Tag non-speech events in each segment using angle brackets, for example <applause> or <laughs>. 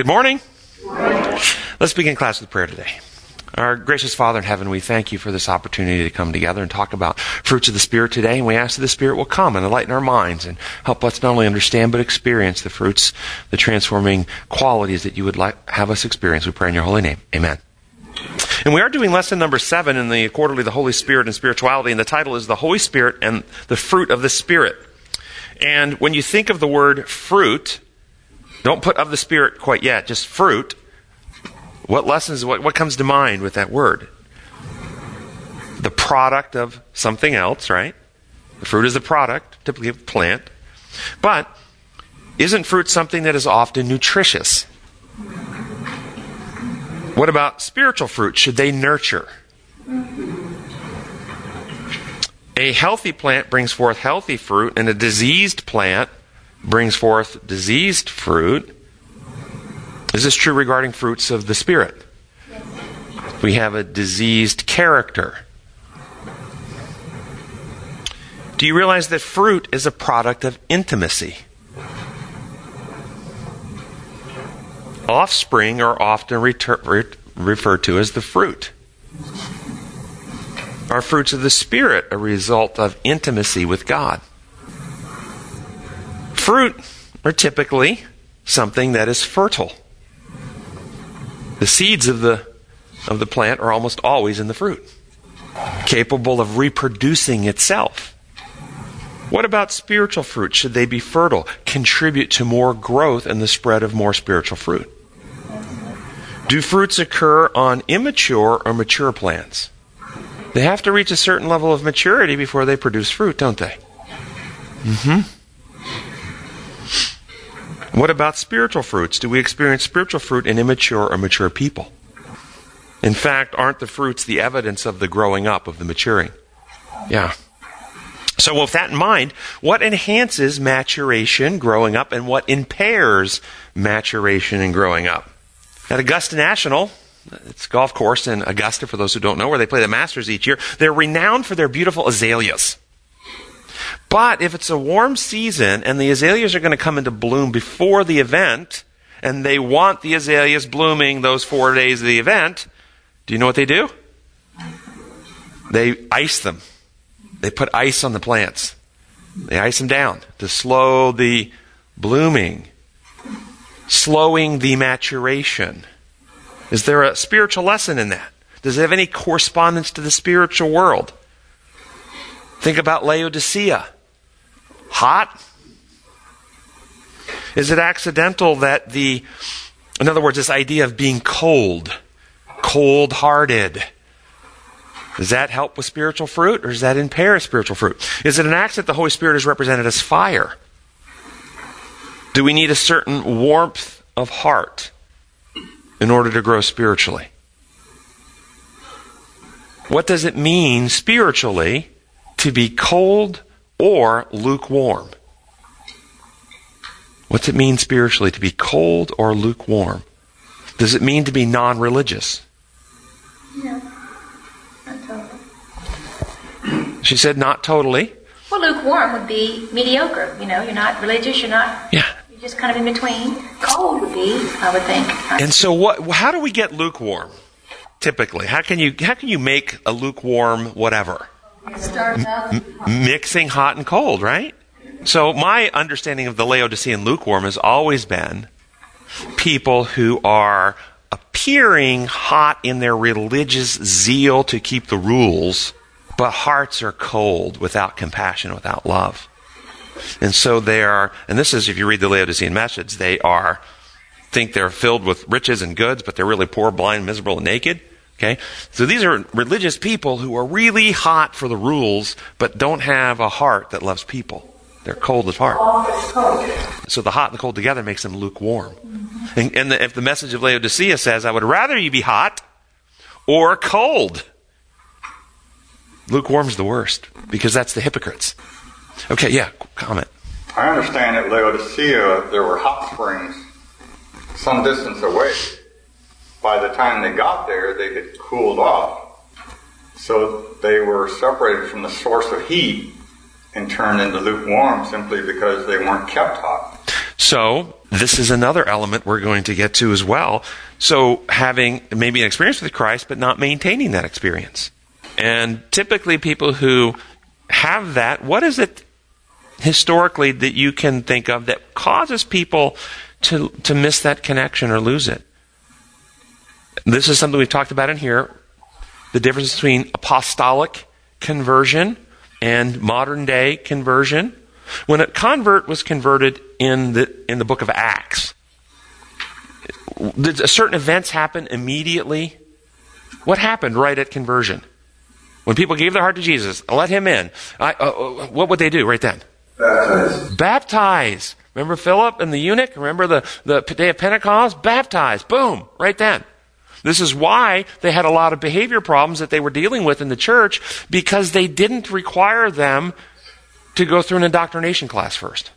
Good morning. Let's begin class with prayer today. Our gracious Father in heaven, we thank you for this opportunity to come together and talk about fruits of the Spirit today. And we ask that the Spirit will come and enlighten our minds and help us not only understand but experience the fruits, the transforming qualities that you would like have us experience. We pray in your holy name. Amen. And we are doing lesson number seven in the quarterly, the Holy Spirit and Spirituality, and the title is The Holy Spirit and the Fruit of the Spirit. And when you think of the word fruit, don't put of the Spirit quite yet, just fruit. What lessons, what, what comes to mind with that word? The product of something else, right? The fruit is the product, typically of a plant. But isn't fruit something that is often nutritious? What about spiritual fruit? Should they nurture? A healthy plant brings forth healthy fruit, and a diseased plant brings forth diseased fruit. Is this true regarding fruits of the Spirit? We have a diseased character. Do you realize that fruit is a product of intimacy? Offspring are often reter- referred to as the fruit. Are fruits of the Spirit a result of intimacy with God? Fruit are typically something that is fertile. The seeds of the, of the plant are almost always in the fruit, capable of reproducing itself. What about spiritual fruit? Should they be fertile, contribute to more growth and the spread of more spiritual fruit? Do fruits occur on immature or mature plants? They have to reach a certain level of maturity before they produce fruit, don't they? Mm-hmm. What about spiritual fruits? Do we experience spiritual fruit in immature or mature people? In fact, aren't the fruits the evidence of the growing up, of the maturing? Yeah. So, with that in mind, what enhances maturation, growing up, and what impairs maturation and growing up? At Augusta National, it's a golf course in Augusta, for those who don't know, where they play the Masters each year, they're renowned for their beautiful azaleas. But if it's a warm season and the azaleas are going to come into bloom before the event, and they want the azaleas blooming those four days of the event, do you know what they do? They ice them. They put ice on the plants. They ice them down to slow the blooming, slowing the maturation. Is there a spiritual lesson in that? Does it have any correspondence to the spiritual world? Think about Laodicea. Hot? Is it accidental that the, in other words, this idea of being cold, cold hearted, does that help with spiritual fruit or does that impair spiritual fruit? Is it an accident the Holy Spirit is represented as fire? Do we need a certain warmth of heart in order to grow spiritually? What does it mean spiritually to be cold or lukewarm? What's it mean spiritually to be cold or lukewarm? Does it mean to be non religious? No, not totally. She said, not totally. Well, lukewarm would be mediocre. You know, you're not religious, you're not, Yeah. you're just kind of in between. Cold would be, I would think. And so, what? How do we get lukewarm? Typically, how can you how can you make a lukewarm whatever? Out. Mixing hot and cold, right? So my understanding of the Laodicean lukewarm has always been people who are appearing hot in their religious zeal to keep the rules, but hearts are cold without compassion, without love. And so they are, and this is if you read the Laodicean message, they are think they're filled with riches and goods, but they're really poor, blind, miserable, and naked. Okay? So these are religious people who are really hot for the rules, but don't have a heart that loves people. They're cold at heart. So the hot and the cold together makes them lukewarm. And, and the, if the message of Laodicea says, I would rather you be hot or cold, lukewarm's the worst because that's the hypocrites. Okay, yeah, comment. I understand at Laodicea there were hot springs some distance away. By the time they got there, they had cooled off. So they were separated from the source of heat and turned into lukewarm simply because they weren't kept hot. So, this is another element we're going to get to as well. So, having maybe an experience with Christ, but not maintaining that experience. And typically, people who have that, what is it historically that you can think of that causes people to, to miss that connection or lose it? This is something we've talked about in here the difference between apostolic conversion and modern day conversion. When a convert was converted in the, in the book of Acts, did certain events happen immediately? What happened right at conversion? When people gave their heart to Jesus, let him in, I, uh, uh what would they do right then? Baptize. Baptize. Remember Philip and the eunuch? Remember the, the day of Pentecost? Baptize. Boom. Right then. This is why they had a lot of behavior problems that they were dealing with in the church because they didn't require them to go through an indoctrination class first.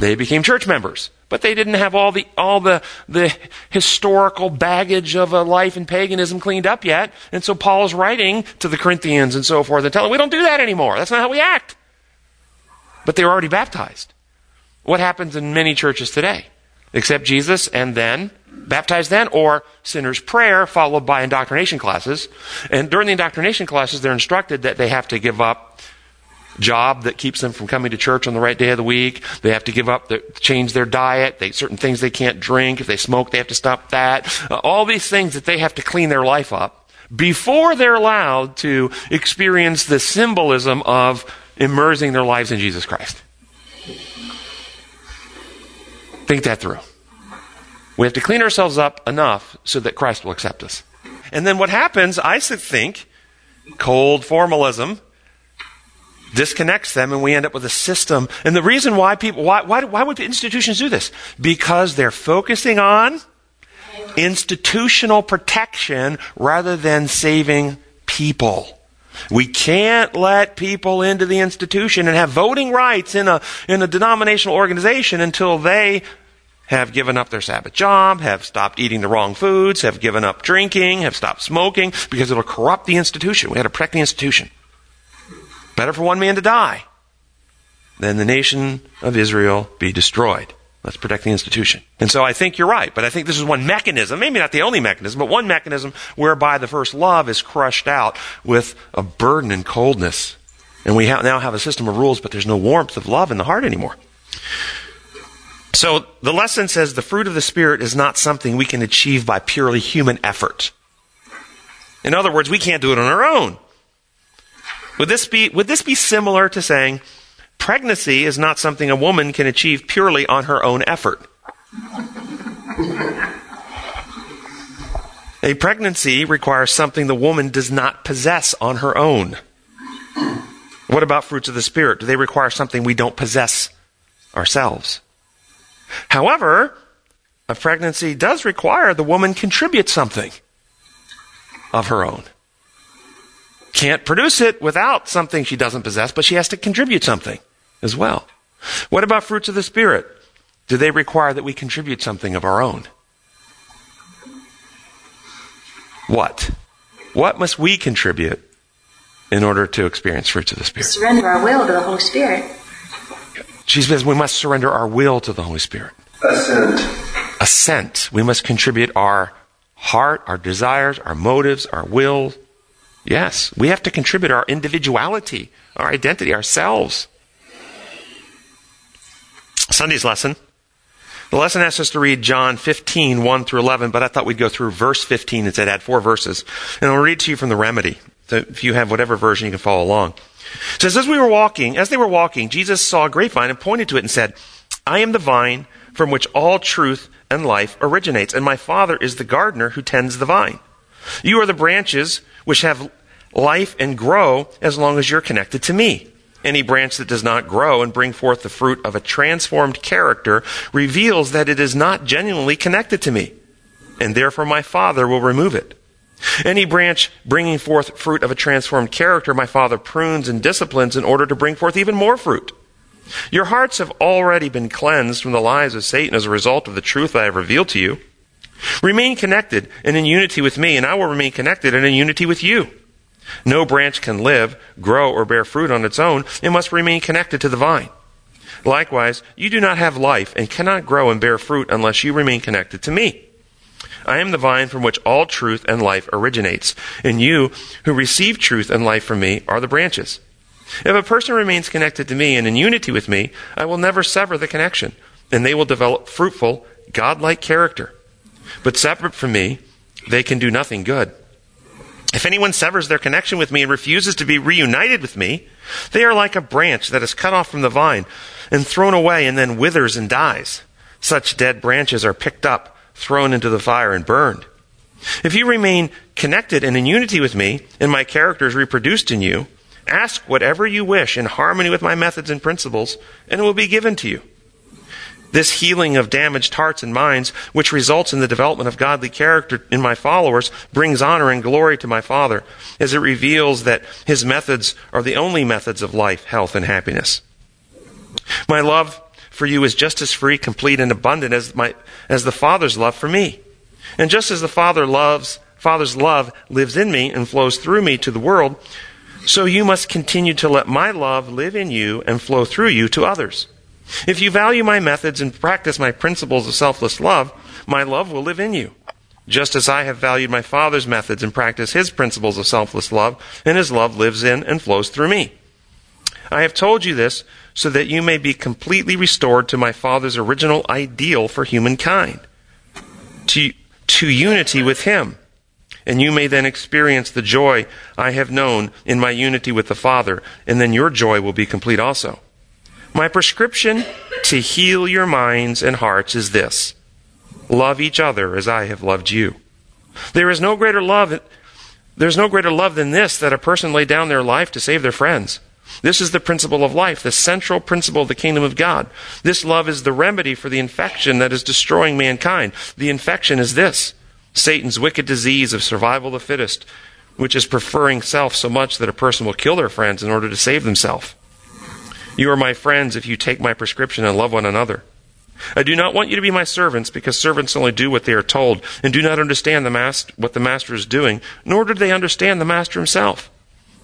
They became church members, but they didn't have all the all the the historical baggage of a life in paganism cleaned up yet. And so Paul is writing to the Corinthians and so forth and telling we don't do that anymore. That's not how we act. But they were already baptized. What happens in many churches today? Accept Jesus and then baptized then, or sinner's prayer followed by indoctrination classes. And during the indoctrination classes, they're instructed that they have to give up job that keeps them from coming to church on the right day of the week. They have to give up, the, change their diet. They, certain things they can't drink. If they smoke, they have to stop that. Uh, all these things that they have to clean their life up before they're allowed to experience the symbolism of immersing their lives in Jesus Christ. Think that through. We have to clean ourselves up enough so that Christ will accept us. And then what happens, I think, cold formalism disconnects them and we end up with a system. And the reason why people, why, why, why would institutions do this? Because they're focusing on institutional protection rather than saving people. We can't let people into the institution and have voting rights in a, in a denominational organization until they have given up their Sabbath job, have stopped eating the wrong foods, have given up drinking, have stopped smoking, because it'll corrupt the institution. We have to protect the institution. Better for one man to die than the nation of Israel be destroyed. Let's protect the institution. And so I think you're right, but I think this is one mechanism, maybe not the only mechanism, but one mechanism whereby the first love is crushed out with a burden and coldness. And we ha- now have a system of rules, but there's no warmth of love in the heart anymore. So the lesson says the fruit of the Spirit is not something we can achieve by purely human effort. In other words, we can't do it on our own. Would this be, would this be similar to saying pregnancy is not something a woman can achieve purely on her own effort? A pregnancy requires something the woman does not possess on her own. What about fruits of the Spirit? Do they require something we don't possess ourselves? However, a pregnancy does require the woman contribute something of her own. Can't produce it without something she doesn't possess, but she has to contribute something as well. What about fruits of the Spirit? Do they require that we contribute something of our own? What? What must we contribute in order to experience fruits of the Spirit? Surrender our will to the Holy Spirit. She says we must surrender our will to the Holy Spirit. Assent. Assent. We must contribute our heart, our desires, our motives, our will. Yes, we have to contribute our individuality, our identity, ourselves. Sunday's lesson. The lesson asks us to read John 15, 1 through 11, but I thought we'd go through verse 15 instead, add four verses. And I'll read to you from the remedy. So if you have whatever version, you can follow along. It says, as we were walking, as they were walking, Jesus saw a grapevine and pointed to it and said, I am the vine from which all truth and life originates, and my Father is the gardener who tends the vine. You are the branches which have life and grow as long as you're connected to me. Any branch that does not grow and bring forth the fruit of a transformed character reveals that it is not genuinely connected to me, and therefore my Father will remove it. Any branch bringing forth fruit of a transformed character, my Father prunes and disciplines in order to bring forth even more fruit. Your hearts have already been cleansed from the lies of Satan as a result of the truth I have revealed to you. Remain connected and in unity with me, and I will remain connected and in unity with you. No branch can live, grow, or bear fruit on its own. It must remain connected to the vine. Likewise, you do not have life and cannot grow and bear fruit unless you remain connected to me. I am the vine from which all truth and life originates, and you who receive truth and life from me are the branches. If a person remains connected to me and in unity with me, I will never sever the connection, and they will develop fruitful, godlike character. But separate from me, they can do nothing good. If anyone severs their connection with me and refuses to be reunited with me, they are like a branch that is cut off from the vine and thrown away and then withers and dies. Such dead branches are picked up, thrown into the fire, and burned. If you remain connected and in unity with me, and my character is reproduced in you, ask whatever you wish in harmony with my methods and principles, and it will be given to you. This healing of damaged hearts and minds, which results in the development of godly character in my followers, brings honor and glory to my Father, as it reveals that his methods are the only methods of life, health, and happiness. My love for you is just as free, complete, and abundant as my as the Father's love for me. And just as the Father loves Father's love lives in me and flows through me to the world, so you must continue to let my love live in you and flow through you to others. If you value my methods and practice my principles of selfless love, my love will live in you. Just as I have valued my Father's methods and practice his principles of selfless love, and his love lives in and flows through me. I have told you this so that you may be completely restored to my Father's original ideal for humankind, to, to unity with him. And you may then experience the joy I have known in my unity with the Father, and then your joy will be complete also. My prescription to heal your minds and hearts is this love each other as I have loved you. There is no greater love. There's no greater love than this that a person lay down their life to save their friends. This is the principle of life, the central principle of the kingdom of God. This love is the remedy for the infection that is destroying mankind. The infection is this Satan's wicked disease of survival of the fittest, which is preferring self so much that a person will kill their friends in order to save themselves. You are my friends if you take my prescription and love one another. I do not want you to be my servants because servants only do what they are told and do not understand the master, what the master is doing, nor do they understand the master himself.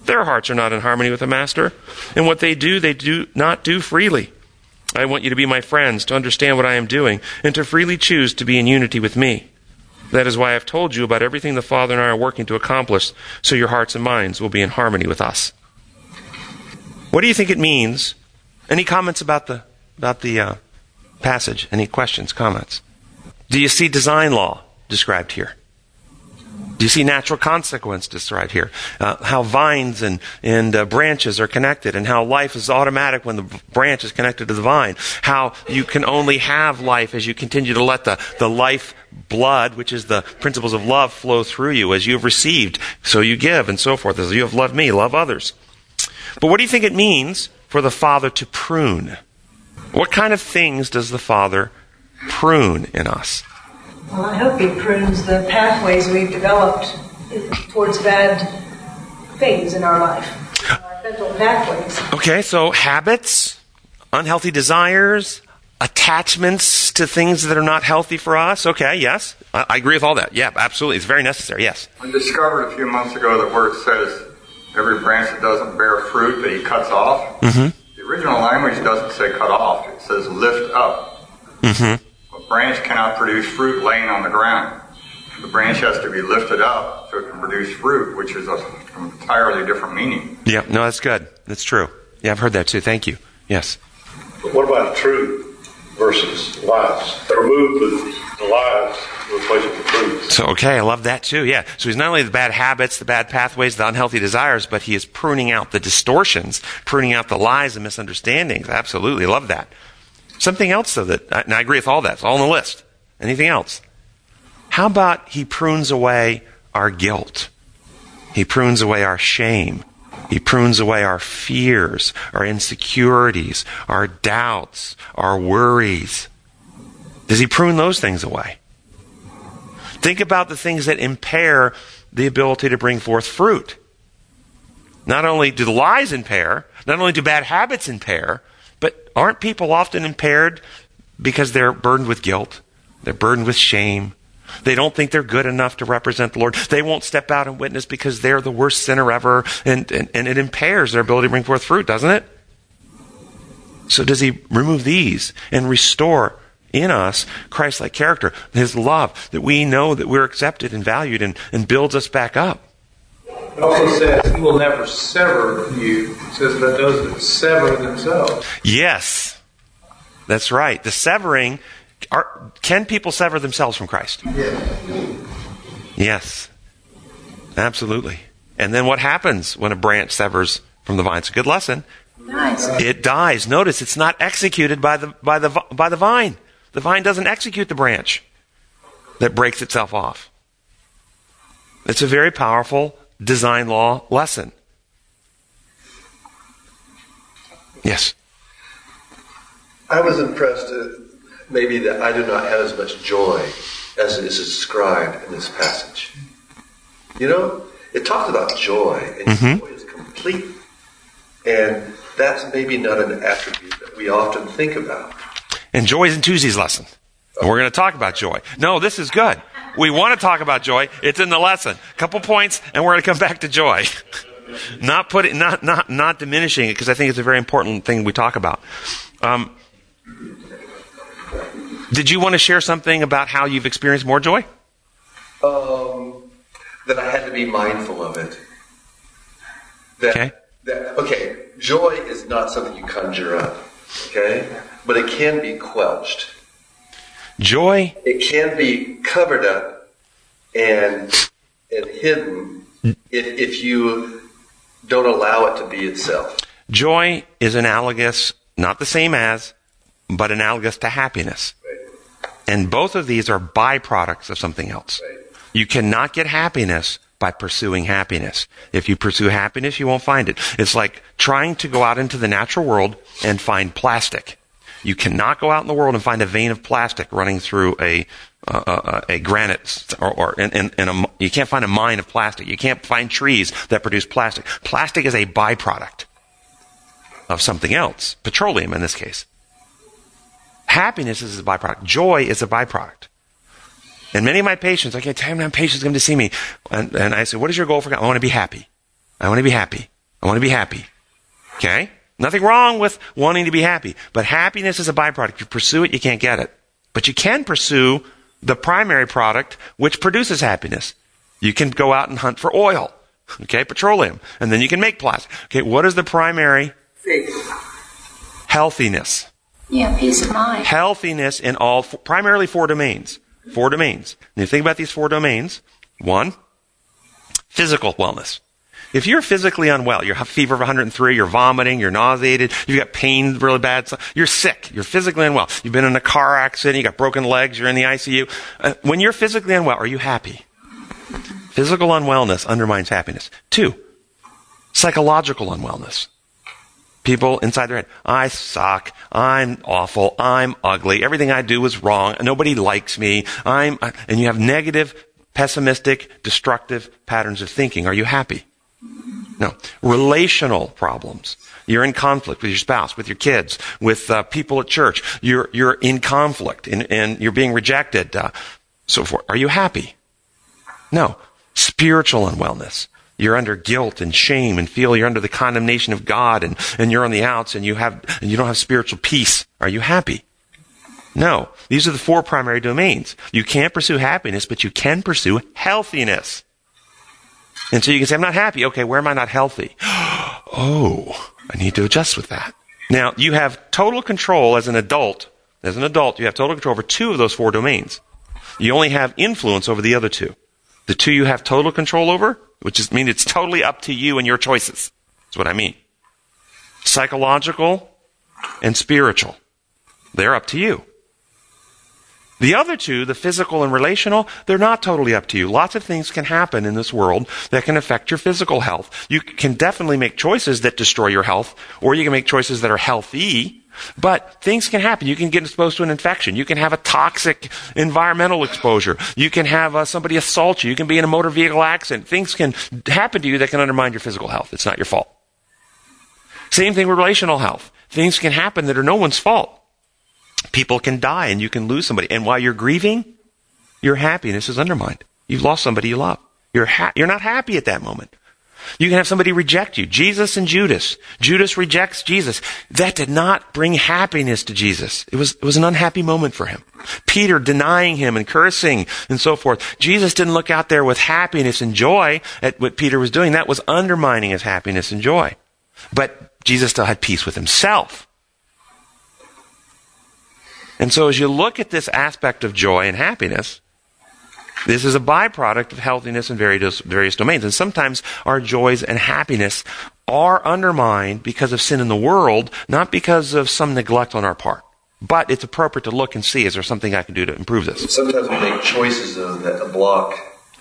Their hearts are not in harmony with the master, and what they do, they do not do freely. I want you to be my friends, to understand what I am doing, and to freely choose to be in unity with me. That is why I have told you about everything the Father and I are working to accomplish, so your hearts and minds will be in harmony with us. What do you think it means any comments about the about the uh, passage? Any questions, comments? Do you see design law described here? Do you see natural consequence described here? Uh, how vines and, and uh, branches are connected, and how life is automatic when the branch is connected to the vine. How you can only have life as you continue to let the, the life blood, which is the principles of love, flow through you. As you have received, so you give, and so forth. As you have loved me, love others. But what do you think it means for the Father to prune. What kind of things does the Father prune in us? Well, I hope He prunes the pathways we've developed towards bad things in our life, our mental pathways. Okay, so habits, unhealthy desires, attachments to things that are not healthy for us. Okay, yes. I, I agree with all that. Yeah, absolutely. It's very necessary. Yes. I discovered a few months ago that where it says every branch that doesn't bear fruit that he cuts off. Mm-hmm. The original language doesn't say cut off, it says lift up. Mm-hmm. A branch cannot produce fruit laying on the ground. The branch has to be lifted up so it can produce fruit, which is an entirely different meaning. Yeah, no, that's good. That's true. Yeah, I've heard that too. Thank you. Yes. But what about truth versus lies? Remove the, the lies replace it with truth. So, okay, I love that too. Yeah. So he's not only the bad habits, the bad pathways, the unhealthy desires, but he is pruning out the distortions, pruning out the lies and misunderstandings. Absolutely. Love that. Something else though that, and I agree with all that. It's all on the list. Anything else? How about he prunes away our guilt? He prunes away our shame. He prunes away our fears, our insecurities, our doubts, our worries. Does he prune those things away? Think about the things that impair the ability to bring forth fruit. Not only do the lies impair, not only do bad habits impair, aren't people often impaired because they're burdened with guilt? They're burdened with shame. They don't think they're good enough to represent the Lord. They won't step out and witness because they're the worst sinner ever, and, and, and it impairs their ability to bring forth fruit, doesn't it? So does he remove these and restore in us Christ-like character, his love, that we know that we're accepted and valued and, and builds us back up? It also says he will never sever you. It says that those that sever themselves. Yes. That's right. The severing are, can people sever themselves from Christ? Yes. Absolutely. And then what happens when a branch severs from the vine? It's a good lesson. Nice. It dies. Notice it's not executed by the by the by the vine. The vine doesn't execute the branch that breaks itself off. It's a very powerful design law lesson. Yes. I was impressed, uh, maybe that I do not have as much joy as is described in this passage. You know, it talks about joy, and Mhm. joy is complete. And that's maybe not an attribute that we often think about. And joy is in Tuesday's lesson. And we're going to talk about joy. No, this is good. We want to talk about joy. It's in the lesson. Couple points, and we're going to come back to joy. <laughs> not putting, not not not diminishing it because I think it's a very important thing we talk about. Um, did you want to share something about how you've experienced more joy? Um, that I had to be mindful of it. That, Okay. that, okay, joy is not something you conjure up, okay? But it can be quelched. Joy, It can be covered up and and hidden if, if you don't allow it to be itself. joy is analogous, not the same as, but analogous to happiness. Right? And both of these are byproducts of something else. Right. You cannot get happiness by pursuing happiness. If you pursue happiness, you won't find it. It's like trying to go out into the natural world and find plastic. You cannot go out in the world and find a vein of plastic running through a uh, uh, a granite or, or and, and, and a, you can't find a mine of plastic. You can't find trees that produce plastic. Plastic is a byproduct of something else, petroleum in this case. Happiness is a byproduct. Joy is a byproduct. And many of my patients, I can't tell how patients come to see me, and, and I say, "What is your goal for God? I want to be happy. I want to be happy. I want to be happy." Okay, nothing wrong with wanting to be happy, but happiness is a byproduct. If you pursue it, you can't get it, but you can pursue the primary product which produces happiness. You can go out and hunt for oil, okay, petroleum, and then you can make plastic. Okay, what is the primary? Healthiness Yeah, peace of mind. healthiness in all primarily four domains. Four domains. And you think about these four domains. One, physical wellness. If you're physically unwell, you have fever of 103, you're vomiting, you're nauseated, you've got pain really bad, you're sick, you're physically unwell. You've been in a car accident, you got broken legs, you're in the ICU. Uh, when you're physically unwell, are you happy? Physical unwellness undermines happiness. Two, psychological unwellness. People inside their head, I suck, I'm awful, I'm ugly, everything I do is wrong, nobody likes me, I'm, and you have negative, pessimistic, destructive patterns of thinking. Are you happy? No. Relational problems. You're in conflict with your spouse, with your kids, with uh, people at church. You're, you're in conflict and, and you're being rejected, uh, so forth. Are you happy? No. Spiritual unwellness. You're under guilt and shame and feel you're under the condemnation of God and, and you're on the outs and you have, and you don't have spiritual peace. Are you happy? No. These are the four primary domains. You can't pursue happiness, but you can pursue healthiness. And so you can say, I'm not happy. Okay, where am I not healthy? <gasps> oh, I need to adjust with that. Now, you have total control as an adult. As an adult, you have total control over two of those four domains. You only have influence over the other two. The two you have total control over, which is mean it's totally up to you and your choices. That's what I mean. Psychological and spiritual. They're up to you. The other two, the physical and relational, they're not totally up to you. Lots of things can happen in this world that can affect your physical health. You can definitely make choices that destroy your health, or you can make choices that are healthy, but things can happen. You can get exposed to an infection. You can have a toxic environmental exposure. You can have uh, somebody assault you. You can be in a motor vehicle accident. Things can happen to you that can undermine your physical health. It's not your fault. Same thing with relational health. Things can happen that are no one's fault. People can die and you can lose somebody. And while you're grieving, your happiness is undermined. You've lost somebody you love. You're, ha- you're not happy at that moment. You can have somebody reject you. Jesus and Judas. Judas rejects Jesus. That did not bring happiness to Jesus. It was, it was an unhappy moment for him. Peter denying him and cursing and so forth. Jesus didn't look out there with happiness and joy at what Peter was doing. That was undermining his happiness and joy. But Jesus still had peace with himself. And so as you look at this aspect of joy and happiness, this is a byproduct of healthiness in various, various domains. And sometimes our joys and happiness are undermined because of sin in the world, not because of some neglect on our part. But it's appropriate to look and see, is there something I can do to improve this? Sometimes we make choices though that block.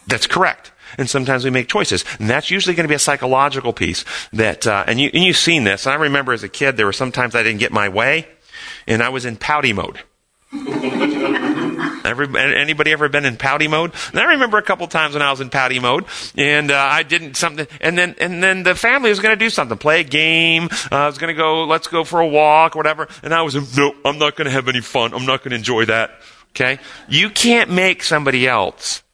That's correct. And sometimes we make choices. And that's usually going to be a psychological piece that, uh, and, you, and you've seen this. I remember as a kid, there were sometimes I didn't get my way, and I was in pouty mode. <laughs> Every, anybody ever been in pouty mode? And I remember a couple times when I was in pouty mode, and uh, I didn't something, and then and then the family was going to do something, play a game. Uh, I was going to go, let's go for a walk whatever, and I was, no, I'm not going to have any fun. I'm not going to enjoy that. Okay, you can't make somebody else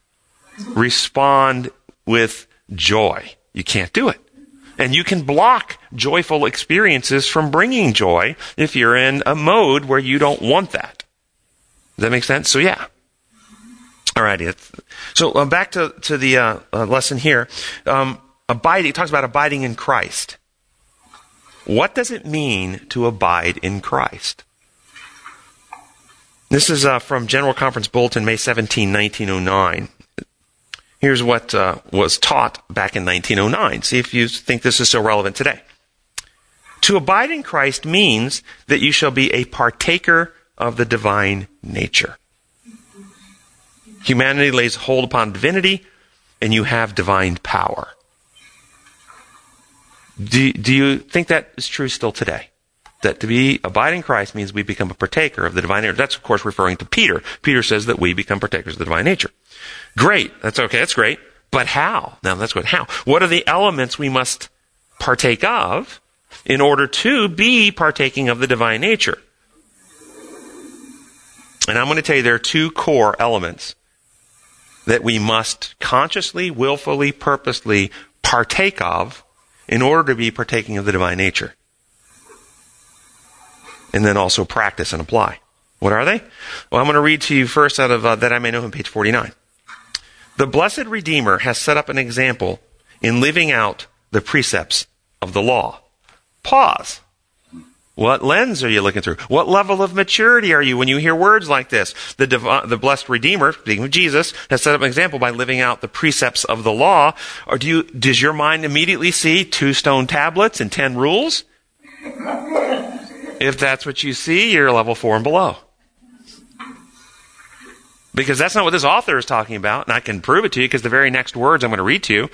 respond with joy. You can't do it. And you can block joyful experiences from bringing joy if you're in a mode where you don't want that. Does that make sense? So yeah. Alrighty. So uh, back to, to the uh, uh, lesson here. Um, abiding, it talks about abiding in Christ. What does it mean to abide in Christ? This is uh, from General Conference Bulletin, May 17, 1909. Here's what uh, was taught back in 1909. See if you think this is still relevant today. To abide in Christ means that you shall be a partaker of the divine nature. Humanity lays hold upon divinity, and you have divine power. Do, do you think that is true still today? That to be abiding Christ means we become a partaker of the divine nature. That's, of course, referring to Peter. Peter says that we become partakers of the divine nature. Great. That's okay. That's great. But how? Now, that's good. How? What are the elements we must partake of in order to be partaking of the divine nature? And I'm going to tell you there are two core elements that we must consciously, willfully, purposely partake of in order to be partaking of the divine nature. And then also practice and apply. What are they? Well, I'm going to read to you first out of uh, That I May Know Him, page 49. The Blessed Redeemer has set up an example in living out the precepts of the law. Pause. What lens are you looking through? What level of maturity are you when you hear words like this? The, div- the blessed Redeemer, speaking of Jesus, has set up an example by living out the precepts of the law. Or do you, does your mind immediately see two stone tablets and ten rules? If that's what you see, you're level four and below. Because that's not what this author is talking about, and I can prove it to you because the very next words I'm going to read to you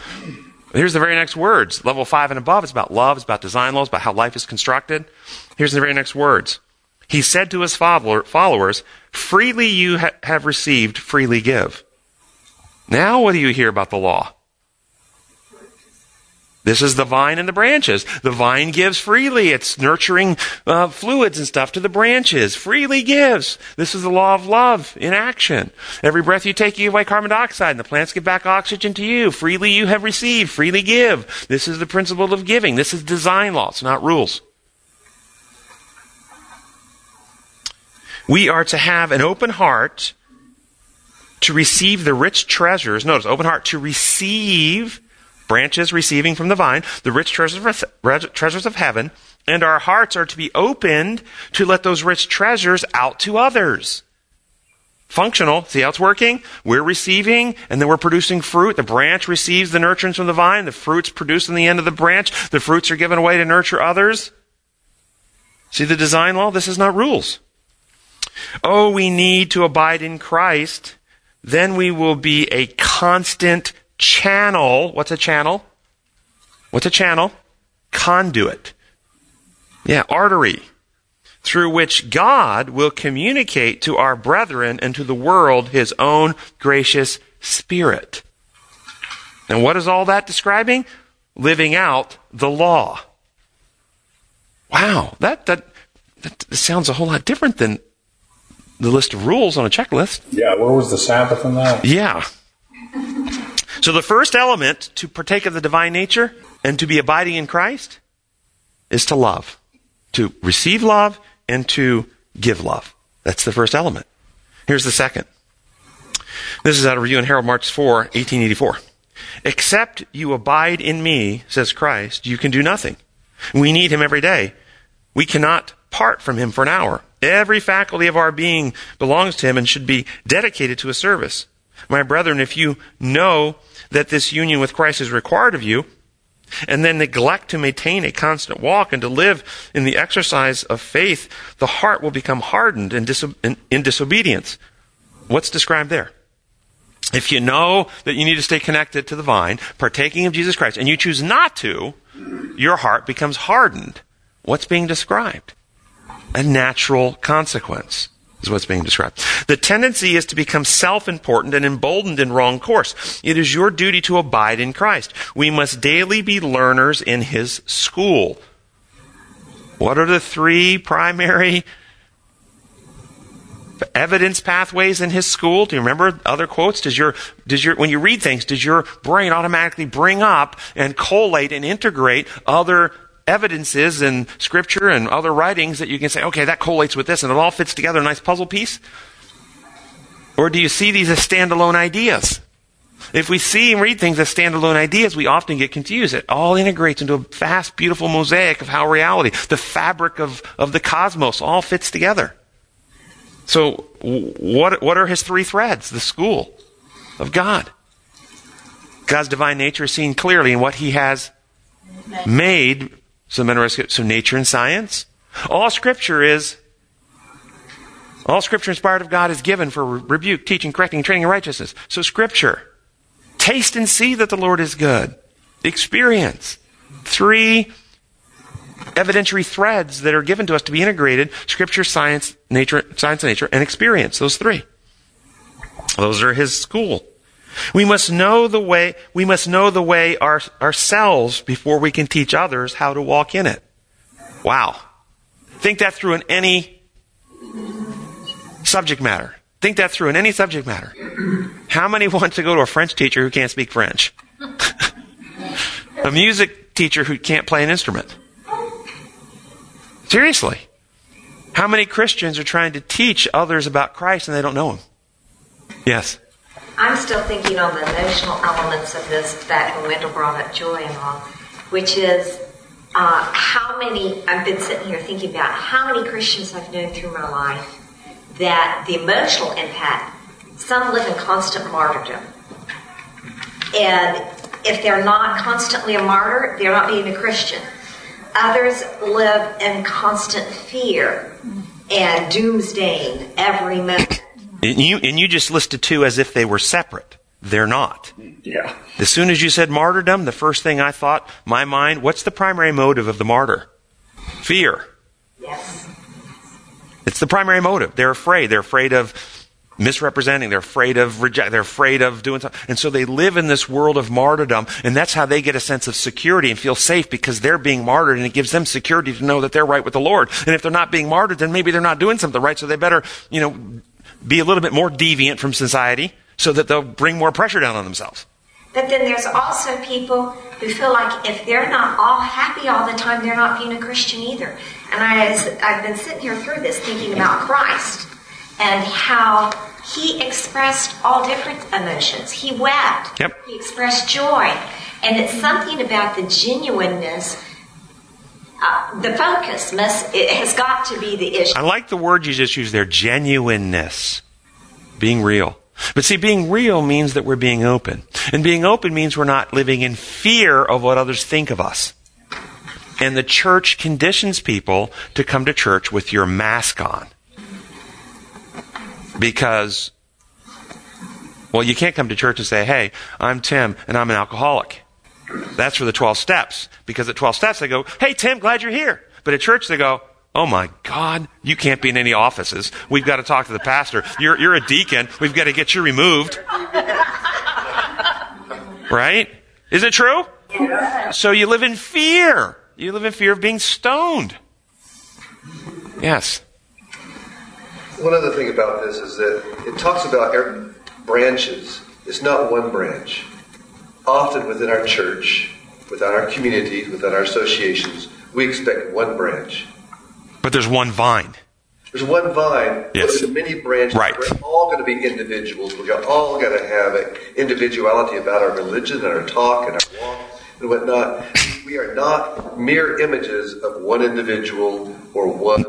Here's the very next words. Level five and above, it's about love, it's about design laws, about how life is constructed. Here's the very next words. He said to his followers, freely you ha- have received, freely give. Now what do you hear about the law? This is the vine and the branches. The vine gives freely. It's nurturing uh, fluids and stuff to the branches. Freely gives. This is the law of love in action. Every breath you take, you give away carbon dioxide, and the plants give back oxygen to you. Freely you have received. Freely give. This is the principle of giving. This is design laws, not rules. We are to have an open heart to receive the rich treasures. Notice, open heart to receive branches receiving from the vine the rich treasures of, treasures of heaven, and our hearts are to be opened to let those rich treasures out to others. Functional. See how it's working? We're receiving, and then we're producing fruit. The branch receives the nurturance from the vine. The fruit's produced in the end of the branch. The fruits are given away to nurture others. See the design law? This is not rules. Oh, we need to abide in Christ. Then we will be a constant channel. What's a channel? What's a channel? Conduit. Yeah, artery. Through which God will communicate to our brethren and to the world his own gracious spirit. And what is all that describing? Living out the law. Wow, that, that, that sounds a whole lot different than the list of rules on a checklist. Yeah, where was the Sabbath in that? Yeah. So the first element to partake of the divine nature and to be abiding in Christ is to love, to receive love and to give love. That's the first element. Here's the second. This is out of Review and Herald, March 4, 1884. Except you abide in me, says Christ, you can do nothing. We need him every day. We cannot part from him for an hour. Every faculty of our being belongs to him and should be dedicated to his service. My brethren, if you know that this union with Christ is required of you, and then neglect to maintain a constant walk and to live in the exercise of faith, the heart will become hardened in, diso- in, in disobedience. What's described there? If you know that you need to stay connected to the vine, partaking of Jesus Christ, and you choose not to, your heart becomes hardened. What's being described? A natural consequence is what's being described. The tendency is to become self-important and emboldened in wrong course. It is your duty to abide in Christ. We must daily be learners in His school. What are the three primary evidence pathways in his school? Do you remember other quotes? Does your, does your, when you read things, does your brain automatically bring up and collate and integrate other evidences in scripture and other writings that you can say, okay, that collates with this and it all fits together, a nice puzzle piece? Or do you see these as standalone ideas? If we see and read things as standalone ideas, we often get confused. It all integrates into a vast, beautiful mosaic of how reality, the fabric of, of the cosmos, all fits together. So, what, what are his three threads? The school of God. God's divine nature is seen clearly in what he has made. So, so nature and science. All scripture is, all scripture inspired of God is given for rebuke, teaching, correcting, training in righteousness. So scripture. Taste and see that the Lord is good. Experience. Three evidentiary threads that are given to us to be integrated scripture, science, nature, science and nature, and experience. Those three. Those are his school. We must know the way, we must know the way our, ourselves before we can teach others how to walk in it. Wow. Think that through in any subject matter. Think that through in any subject matter. How many <laughs> want to go to a French teacher who can't speak French? <laughs> a music teacher who can't play an instrument? Seriously. How many Christians are trying to teach others about Christ and they don't know Him? Yes. I'm still thinking on the emotional elements of this that Wendell brought up joy and all, which is uh, how many, I've been sitting here thinking about how many Christians I've known through my life that the emotional impact, some live in constant martyrdom. And if they're not constantly a martyr, they're not being a Christian. Others live in constant fear and doomsday every moment. And you, and you just listed two as if they were separate. They're not. Yeah. As soon as you said martyrdom, the first thing I thought, my mind, what's the primary motive of the martyr? Fear. Yes. It's the primary motive. They're afraid. They're afraid of misrepresenting. They're afraid of reject. They're afraid of doing something. And so they live in this world of martyrdom, and that's how they get a sense of security and feel safe because they're being martyred, and it gives them security to know that they're right with the Lord. And if they're not being martyred, then maybe they're not doing something right. So they better, you know, be a little bit more deviant from society so that they'll bring more pressure down on themselves. But then there's also people who feel like if they're not all happy all the time, they're not being a Christian either. And I, I've been sitting here through this thinking about Christ and how he expressed all different emotions. He wept. Yep. He expressed joy. And it's something about the genuineness. Uh, the focus must, it has got to be the issue. I like the word you just used there, genuineness. Being real. But see, being real means that we're being open. And being open means we're not living in fear of what others think of us. And the church conditions people to come to church with your mask on. Because, well, you can't come to church and say, hey, I'm Tim and I'm an alcoholic. That's for the 12 steps. Because at 12 steps they go, hey, Tim, glad you're here. But at church they go, Oh my God, you can't be in any offices. We've got to talk to the pastor. You're, you're a deacon. We've got to get you removed. Right? Is it true? So you live in fear. You live in fear of being stoned. Yes. One other thing about this is that it talks about er- branches. It's not one branch. Often within our church, within our communities, within our associations, we expect one branch. But there's one vine. There's one vine, Yes. there's many branches. Right. We're all going to be individuals. We're all going to have an individuality about our religion and our talk and our walk and whatnot. We are not mere images of one individual or one.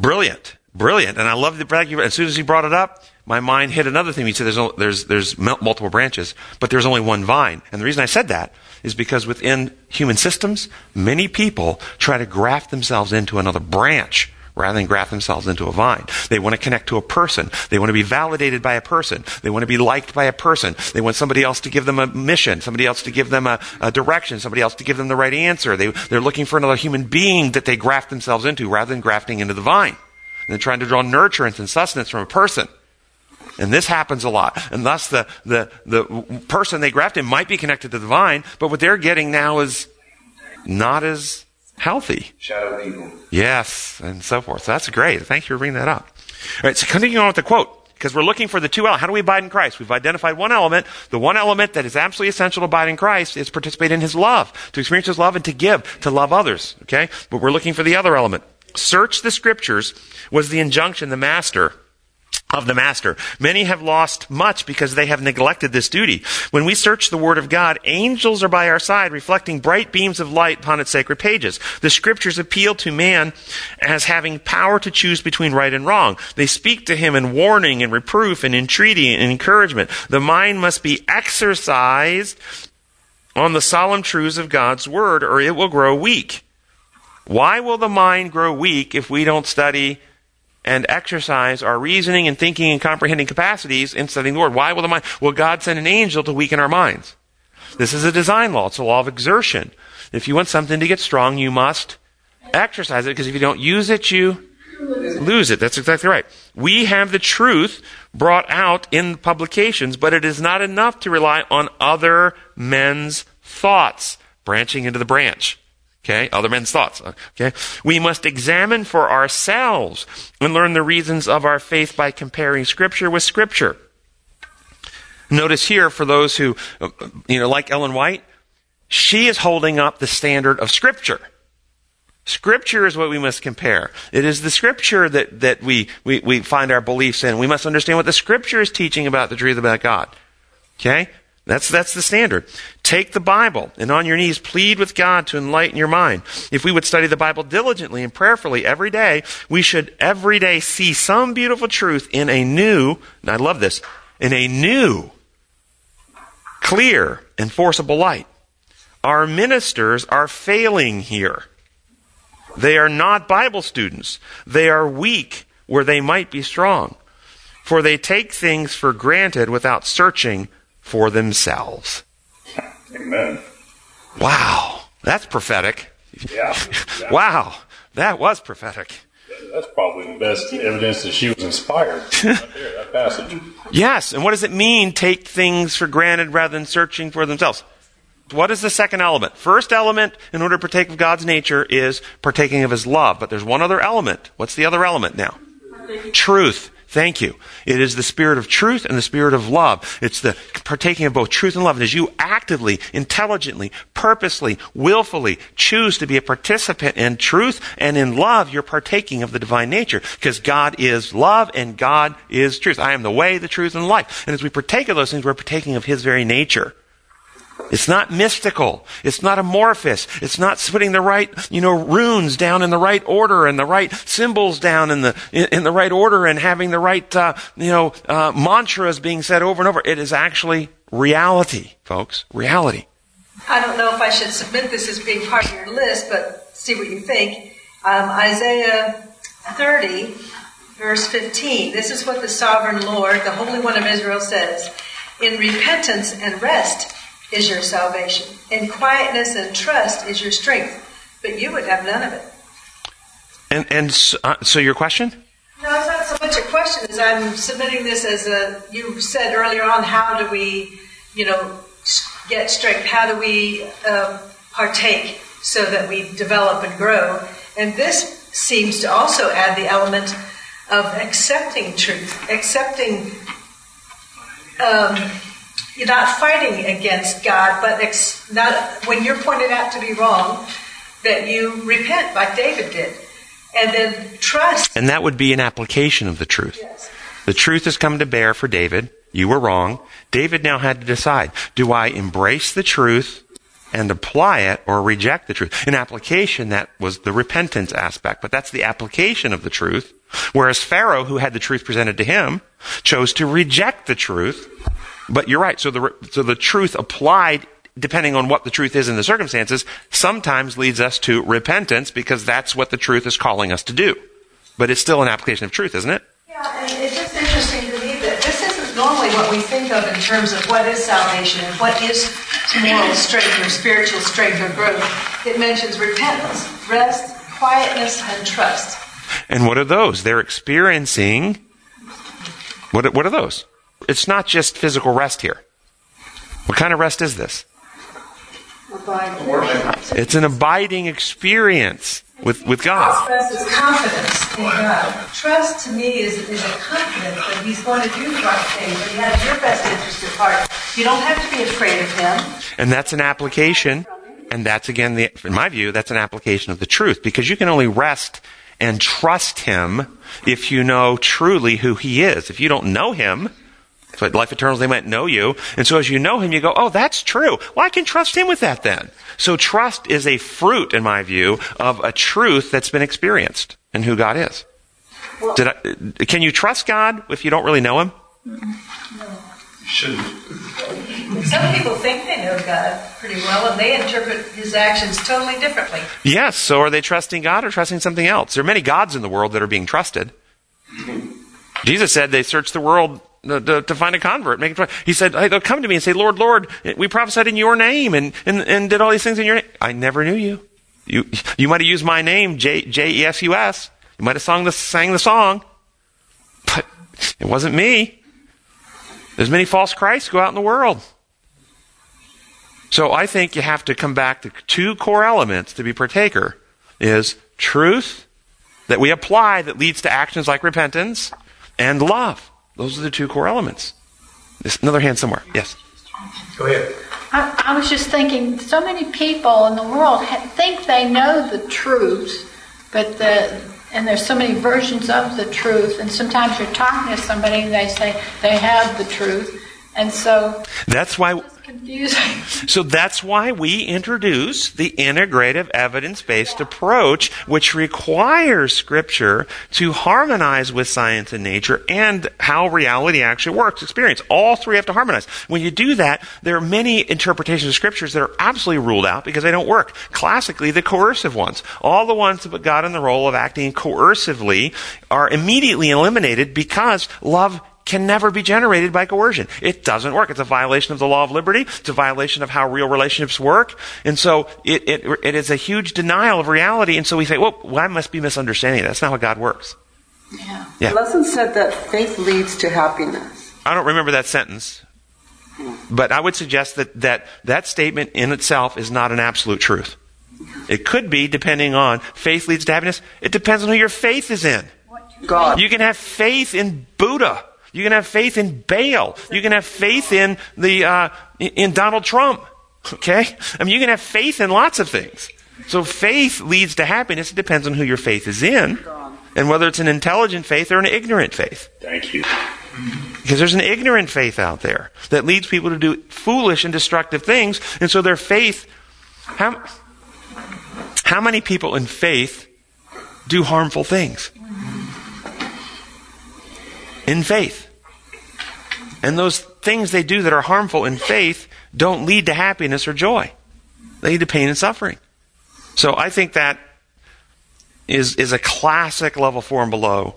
Brilliant, brilliant, and I love the fact you. As soon as he brought it up, my mind hit another thing. You said, "There's there's there's multiple branches, but there's only one vine." And the reason I said that is because within human systems, many people try to graft themselves into another branch rather than graft themselves into a vine. They want to connect to a person. They want to be validated by a person. They want to be liked by a person. They want somebody else to give them a mission, somebody else to give them a, a direction, somebody else to give them the right answer. They, they're looking for another human being that they graft themselves into rather than grafting into the vine. And they're trying to draw nurturance and sustenance from a person. And this happens a lot. And thus the, the, the person they graft in might be connected to the vine, but what they're getting now is not as healthy. Shadow of evil. Yes, and so forth. So that's great. Thank you for bringing that up. All right, so continuing on with the quote, because we're looking for the two elements. How do we abide in Christ? We've identified one element. The one element that is absolutely essential to abide in Christ is participate in His love, to experience His love and to give, to love others. Okay? But we're looking for the other element. Search the scriptures was the injunction the master of the master. Many have lost much because they have neglected this duty. When we search the Word of God, angels are by our side, reflecting bright beams of light upon its sacred pages. The Scriptures appeal to man as having power to choose between right and wrong. They speak to him in warning and reproof and entreaty and encouragement. The mind must be exercised on the solemn truths of God's Word, or it will grow weak. Why will the mind grow weak if we don't study and exercise our reasoning and thinking and comprehending capacities in studying the Word. Why will the mind? Will God send an angel to weaken our minds? This is a design law. It's a law of exertion. If you want something to get strong, you must exercise it because if you don't use it, you lose it. That's exactly right. We have the truth brought out in publications, but it is not enough to rely on other men's thoughts, branching into the branch. Okay, other men's thoughts. Okay, we must examine for ourselves and learn the reasons of our faith by comparing Scripture with Scripture. Notice here, for those who, uh, you know, like Ellen White, she is holding up the standard of Scripture. Scripture is what we must compare. It is the Scripture that, that we, we, we find our beliefs in. We must understand what the Scripture is teaching about the truth about God. Okay? That's, that's the standard. Take the Bible and on your knees plead with God to enlighten your mind. If we would study the Bible diligently and prayerfully every day, we should every day see some beautiful truth in a new, and I love this, in a new, clear, and forcible light. Our ministers are failing here. They are not Bible students. They are weak where they might be strong. For they take things for granted without searching for themselves. Amen. Wow. That's prophetic. Yeah. Wow. That was prophetic. That's probably the best evidence that she was inspired. <laughs> right there, that passage. Yes. And what does it mean, take things for granted rather than searching for themselves? What is the second element? First element, in order to partake of God's nature, is partaking of His love. But there's one other element. What's the other element now? Truth. Thank you. It is the spirit of truth and the spirit of love. It's the partaking of both truth and love. And as you actively, intelligently, purposely, willfully choose to be a participant in truth and in love, you're partaking of the divine nature. Because God is love and God is truth. I am the way, the truth, and life. And as we partake of those things, we're partaking of His very nature. It's not mystical. It's not amorphous. It's not putting the right, you know, runes down in the right order and the right symbols down in the in, in the right order and having the right, uh, you know, uh, mantras being said over and over. It is actually reality, folks. Reality. I don't know if I should submit this as being part of your list, but see what you think. Um, Isaiah 30, verse 15. This is what the sovereign Lord, the Holy One of Israel, says In repentance and rest is your salvation, and quietness and trust is your strength, but you would have none of it. And and so, uh, so your question? No, it's not so much a question as I'm submitting this as a, you said earlier on, how do we, you know, get strength? How do we uh, partake so that we develop and grow? And this seems to also add the element of accepting truth, accepting um, you're not fighting against God, but ex- not when you're pointed out to be wrong, that you repent like David did, and then trust. And that would be an application of the truth. Yes. The truth has come to bear for David. You were wrong. David now had to decide do I embrace the truth and apply it or reject the truth? An application that was the repentance aspect, but that's the application of the truth. Whereas Pharaoh, who had the truth presented to him, chose to reject the truth. But you're right. So the, so the truth applied depending on what the truth is in the circumstances, sometimes leads us to repentance because that's what the truth is calling us to do. But it's still an application of truth, isn't it? Yeah, and it's just interesting to me that this isn't normally what we think of in terms of what is salvation and what is moral strength or spiritual strength or growth. It mentions repentance, rest, quietness, and trust. And what are those? They're experiencing. What, what are those? It's not just physical rest here. What kind of rest is this? It's an abiding experience with, with God. Trust is confidence in God. Trust to me is, is a confidence that He's going to do the right thing, that He has your best interest at heart. You don't have to be afraid of Him. And that's an application. And that's again, the, in my view, that's an application of the truth because you can only rest and trust Him if you know truly who He is. If you don't know Him, so at Life Eternal, they might know you. And so as you know him, you go, oh, that's true. Well, I can trust him with that then. So trust is a fruit, in my view, of a truth that's been experienced and who God is. Did I, can you trust God if you don't really know him? No. You shouldn't. Some people think they know God pretty well, and they interpret His actions totally differently. Yes. So are they trusting God or trusting something else? There are many gods in the world that are being trusted. Hmm. Jesus said they searched the world to, to, find a convert. Make it, he said, hey, they'll come to me and say, Lord, Lord, we prophesied in your name and, and, and did all these things in your name. I never knew you. You, you might have used my name, J, J-E-S-U-S. You might have sung the, sang the song, but it wasn't me. There's many false Christs go out in the world. So I think you have to come back to two core elements to be partaker is truth that we apply that leads to actions like repentance and love. Those are the two core elements. There's another hand somewhere. Yes. Go ahead. I, I was just thinking, so many people in the world ha- think they know the truth, but the and there's so many versions of the truth, and sometimes you're talking to somebody and they say they have the truth, and so that's why it's confusing. So that's why we introduce the integrative evidence-based approach, which requires scripture to harmonize with science and nature and how reality actually works, experience. All three have to harmonize. When you do that, there are many interpretations of scriptures that are absolutely ruled out because they don't work. Classically, the coercive ones. All the ones that put God in the role of acting coercively are immediately eliminated because love can never be generated by coercion. It doesn't work. It's a violation of the law of liberty. It's a violation of how real relationships work. And so it, it, it is a huge denial of reality. And so we say, well, well I must be misunderstanding. That's not how God works. Yeah. Yeah. The lesson said that faith leads to happiness. I don't remember that sentence. But I would suggest that, that that statement in itself is not an absolute truth. It could be, depending on faith leads to happiness. It depends on who your faith is in. God. You can have faith in Buddha. You can have faith in Baal. You can have faith in the uh, in Donald Trump. Okay, I mean you can have faith in lots of things. So faith leads to happiness. It depends on who your faith is in, and whether it's an intelligent faith or an ignorant faith. Thank you. Because there's an ignorant faith out there that leads people to do foolish and destructive things, and so their faith. How, how many people in faith do harmful things? In faith. And those things they do that are harmful in faith don't lead to happiness or joy. They lead to pain and suffering. So I think that is, is a classic level four and below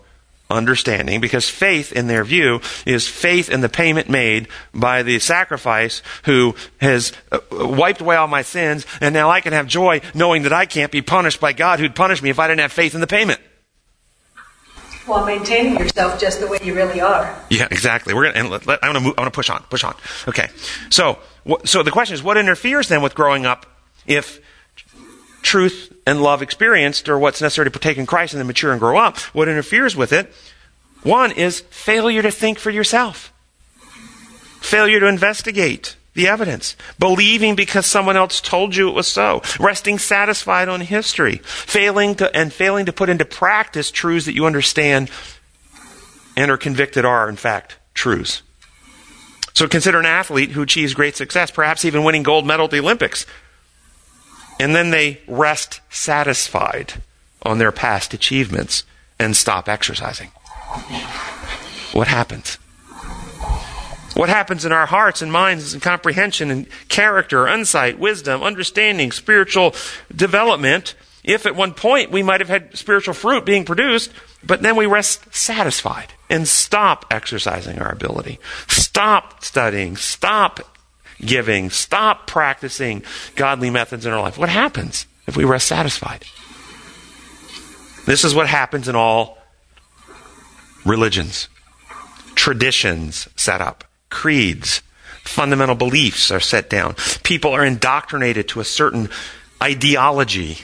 understanding because faith in their view is faith in the payment made by the sacrifice who has uh, wiped away all my sins and now I can have joy knowing that I can't be punished by God who'd punish me if I didn't have faith in the payment. While maintaining yourself just the way you really are. Yeah, exactly. We're gonna. Let, let, I'm gonna. Move, I'm gonna push on. Push on. Okay. So, wh- so the question is, what interferes then with growing up if truth and love experienced, or what's necessary to partake in Christ and then mature and grow up? What interferes with it? One is failure to think for yourself. Failure to investigate the evidence. Believing because someone else told you it was so. Resting satisfied on history. Failing to, and failing to put into practice truths that you understand and are convicted are, in fact, truths. So consider an athlete who achieves great success, perhaps even winning gold medal at the Olympics. And then they rest satisfied on their past achievements and stop exercising. What happens? What happens in our hearts and minds and comprehension and character, insight, wisdom, understanding, spiritual development if at one point we might have had spiritual fruit being produced, but then we rest satisfied and stop exercising our ability, stop studying, stop giving, stop practicing godly methods in our life. What happens if we rest satisfied? This is what happens in all religions. Traditions set up, creeds, fundamental beliefs are set down. People are indoctrinated to a certain ideology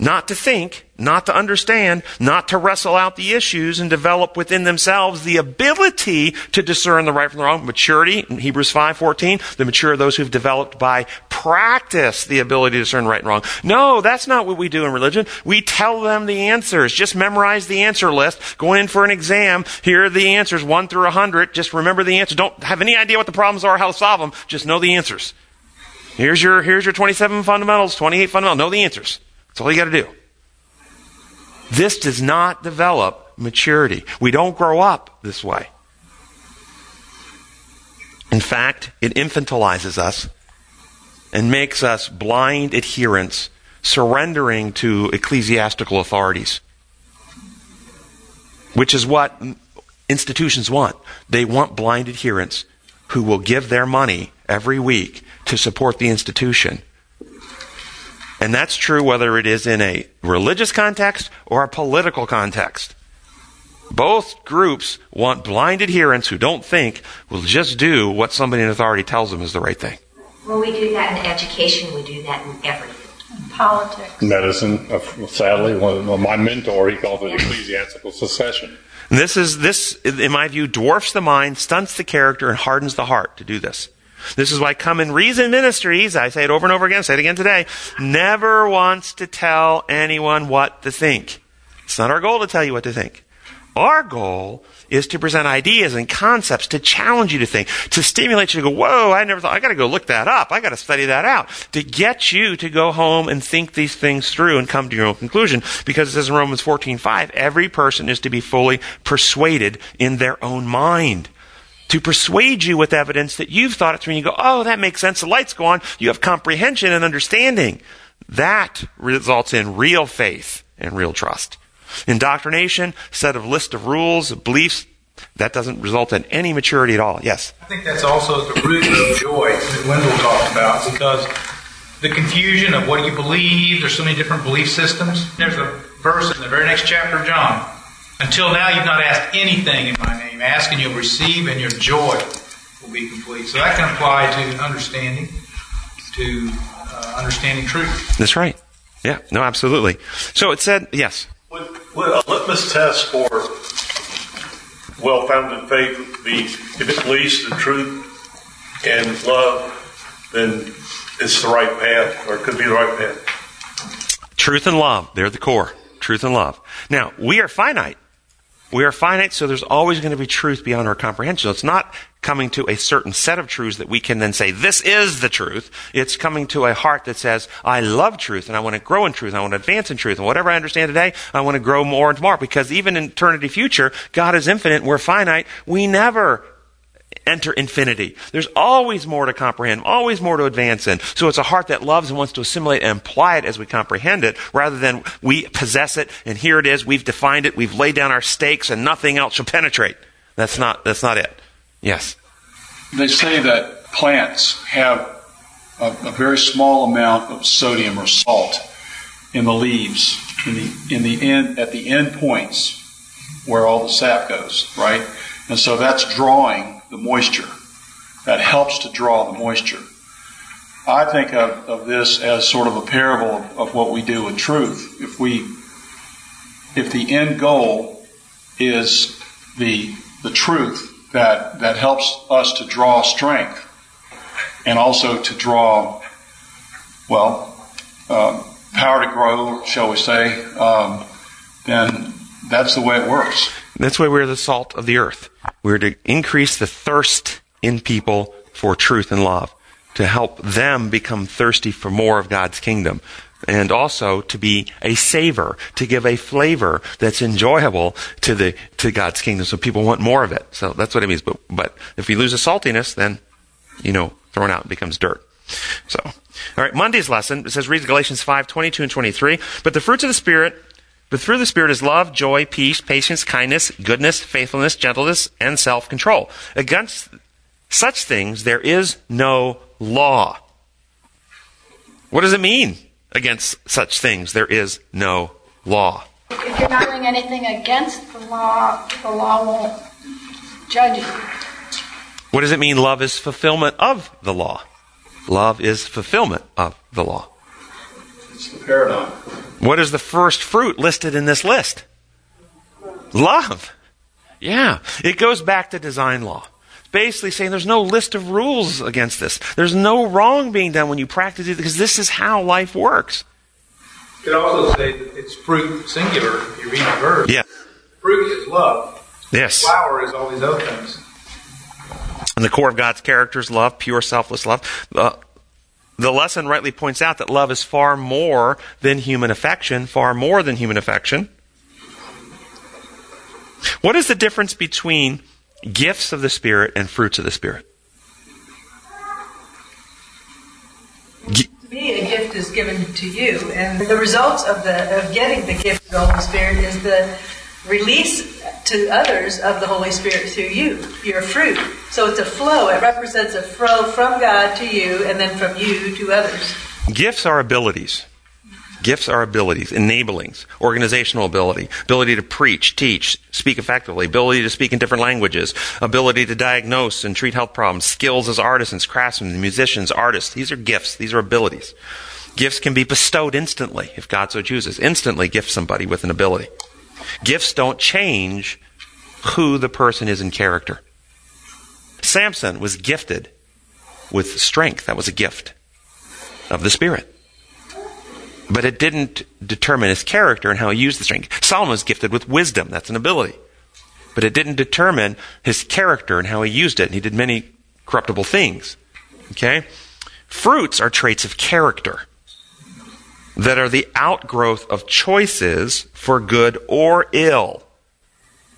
not to think, not to understand, not to wrestle out the issues and develop within themselves the ability to discern the right from the wrong. Maturity, in Hebrews 5.14, the mature are those who've developed by practice the ability to discern right and wrong. No, that's not what we do in religion. We tell them the answers. Just memorize the answer list. Going in for an exam, here are the answers, 1 through 100. Just remember the answers. Don't have any idea what the problems are, how to solve them. Just know the answers. Here's your, here's your 27 fundamentals, 28 fundamentals. Know the answers. That's all you got to do. This does not develop maturity. We don't grow up this way. In fact, it infantilizes us and makes us blind adherents, surrendering to ecclesiastical authorities, which is what institutions want. They want blind adherents who will give their money every week to support the institution and that's true whether it is in a religious context or a political context. Both groups want blind adherents who don't think will just do what somebody in authority tells them is the right thing. Well, we do that in education, we do that in everything. In Politics. Medicine, uh, sadly, one, well, my mentor, he called it ecclesiastical secession. This is this, in my view, dwarfs the mind, stunts the character, and hardens the heart to do this. This is why Come and Reason Ministries, I say it over and over again, say it again today, never wants to tell anyone what to think. It's not our goal to tell you what to think. Our goal is to present ideas and concepts to challenge you to think, to stimulate you to go, whoa, I never thought, I gotta go look that up. I gotta study that out. To get you to go home and think these things through and come to your own conclusion. Because it says in Romans 14:5, every person is to be fully persuaded in their own mind to persuade you with evidence that you've thought it through and you go, oh, that makes sense. The lights go on. You have comprehension and understanding. That results in real faith and real trust. Indoctrination, set of list of rules, beliefs, that doesn't result in any maturity at all. Yes? I think that's also the root of joy that Wendell talked about because the confusion of what you believe, there's so many different belief systems. There's a verse in the very next chapter of John. Until now, you've not asked anything in my name. Ask and you'll receive, and your joy will be complete. So that can apply to understanding, to uh, understanding truth. That's right. Yeah, no, absolutely. So it said, yes. Would, would a litmus test for well-founded faith be if it leads to truth and love, then it's the right path, or it could be the right path? Truth and love, they're the core. Truth and love. Now, we are finite. We are finite, so there's always going to be truth beyond our comprehension. So it's not coming to a certain set of truths that we can then say, this is the truth. It's coming to a heart that says, I love truth and I want to grow in truth. And I want to advance in truth. And whatever I understand today, I want to grow more and more because even in eternity future, God is infinite. We're finite. We never enter infinity. There's always more to comprehend, always more to advance in. So it's a heart that loves and wants to assimilate and apply it as we comprehend it, rather than we possess it and here it is, we've defined it, we've laid down our stakes and nothing else shall penetrate. That's not, that's not it. Yes. They say that plants have a, a very small amount of sodium or salt in the leaves, in the, in the end, at the end points where all the sap goes, right? And so that's drawing the moisture. That helps to draw the moisture. I think of, of this as sort of a parable of, of what we do with truth. If we, if the end goal is the, the truth, that that helps us to draw strength and also to draw, well, um, power to grow, shall we say, um, then that's the way it works. That's why we're the salt of the earth. We're to increase the thirst in people for truth and love, to help them become thirsty for more of God's kingdom. And also to be a savor, to give a flavor that's enjoyable to the to God's kingdom, so people want more of it. So that's what it means. But but if we lose the saltiness, then you know, thrown out becomes dirt. So, all right, Monday's lesson it says read Galatians 5, 22 and 23. But the fruits of the Spirit, but through the Spirit is love, joy, peace, patience, kindness, goodness, faithfulness, gentleness, and self-control. Against such things there is no law. What does it mean? Against such things there is no law. If you're not doing anything against the law, the law won't judge you. What does it mean love is fulfillment of the law? Love is fulfillment of the law. It's the paradigm. What is the first fruit listed in this list? Love. Yeah. It goes back to design law. Basically saying there's no list of rules against this. There's no wrong being done when you practice it because this is how life works. You could also say that it's fruit singular if you read the verse. Yeah. Fruit is love. Yes. Flower is all these other things. And the core of God's character is love, pure, selfless love. Uh, the lesson rightly points out that love is far more than human affection, far more than human affection. What is the difference between gifts of the Spirit and fruits of the Spirit? To me, a gift is given to you, and the results of the of getting the gift of the Holy Spirit is the release to others of the Holy Spirit through you, your fruit. So it's a flow. It represents a flow from God to you, and then from you to others. Gifts are abilities. Gifts are abilities, enablings, organizational ability, ability to preach, teach, speak effectively, ability to speak in different languages, ability to diagnose and treat health problems, skills as artisans, craftsmen, musicians, artists. These are gifts. These are abilities. Gifts can be bestowed instantly if God so chooses. Instantly gift somebody with an ability. Gifts don't change who the person is in character. Samson was gifted with strength. That was a gift of the Spirit. But it didn't determine his character and how he used the strength. Solomon was gifted with wisdom. That's an ability. But it didn't determine his character and how he used it. And he did many corruptible things. Okay? Fruits are traits of character that are the outgrowth of choices for good or ill.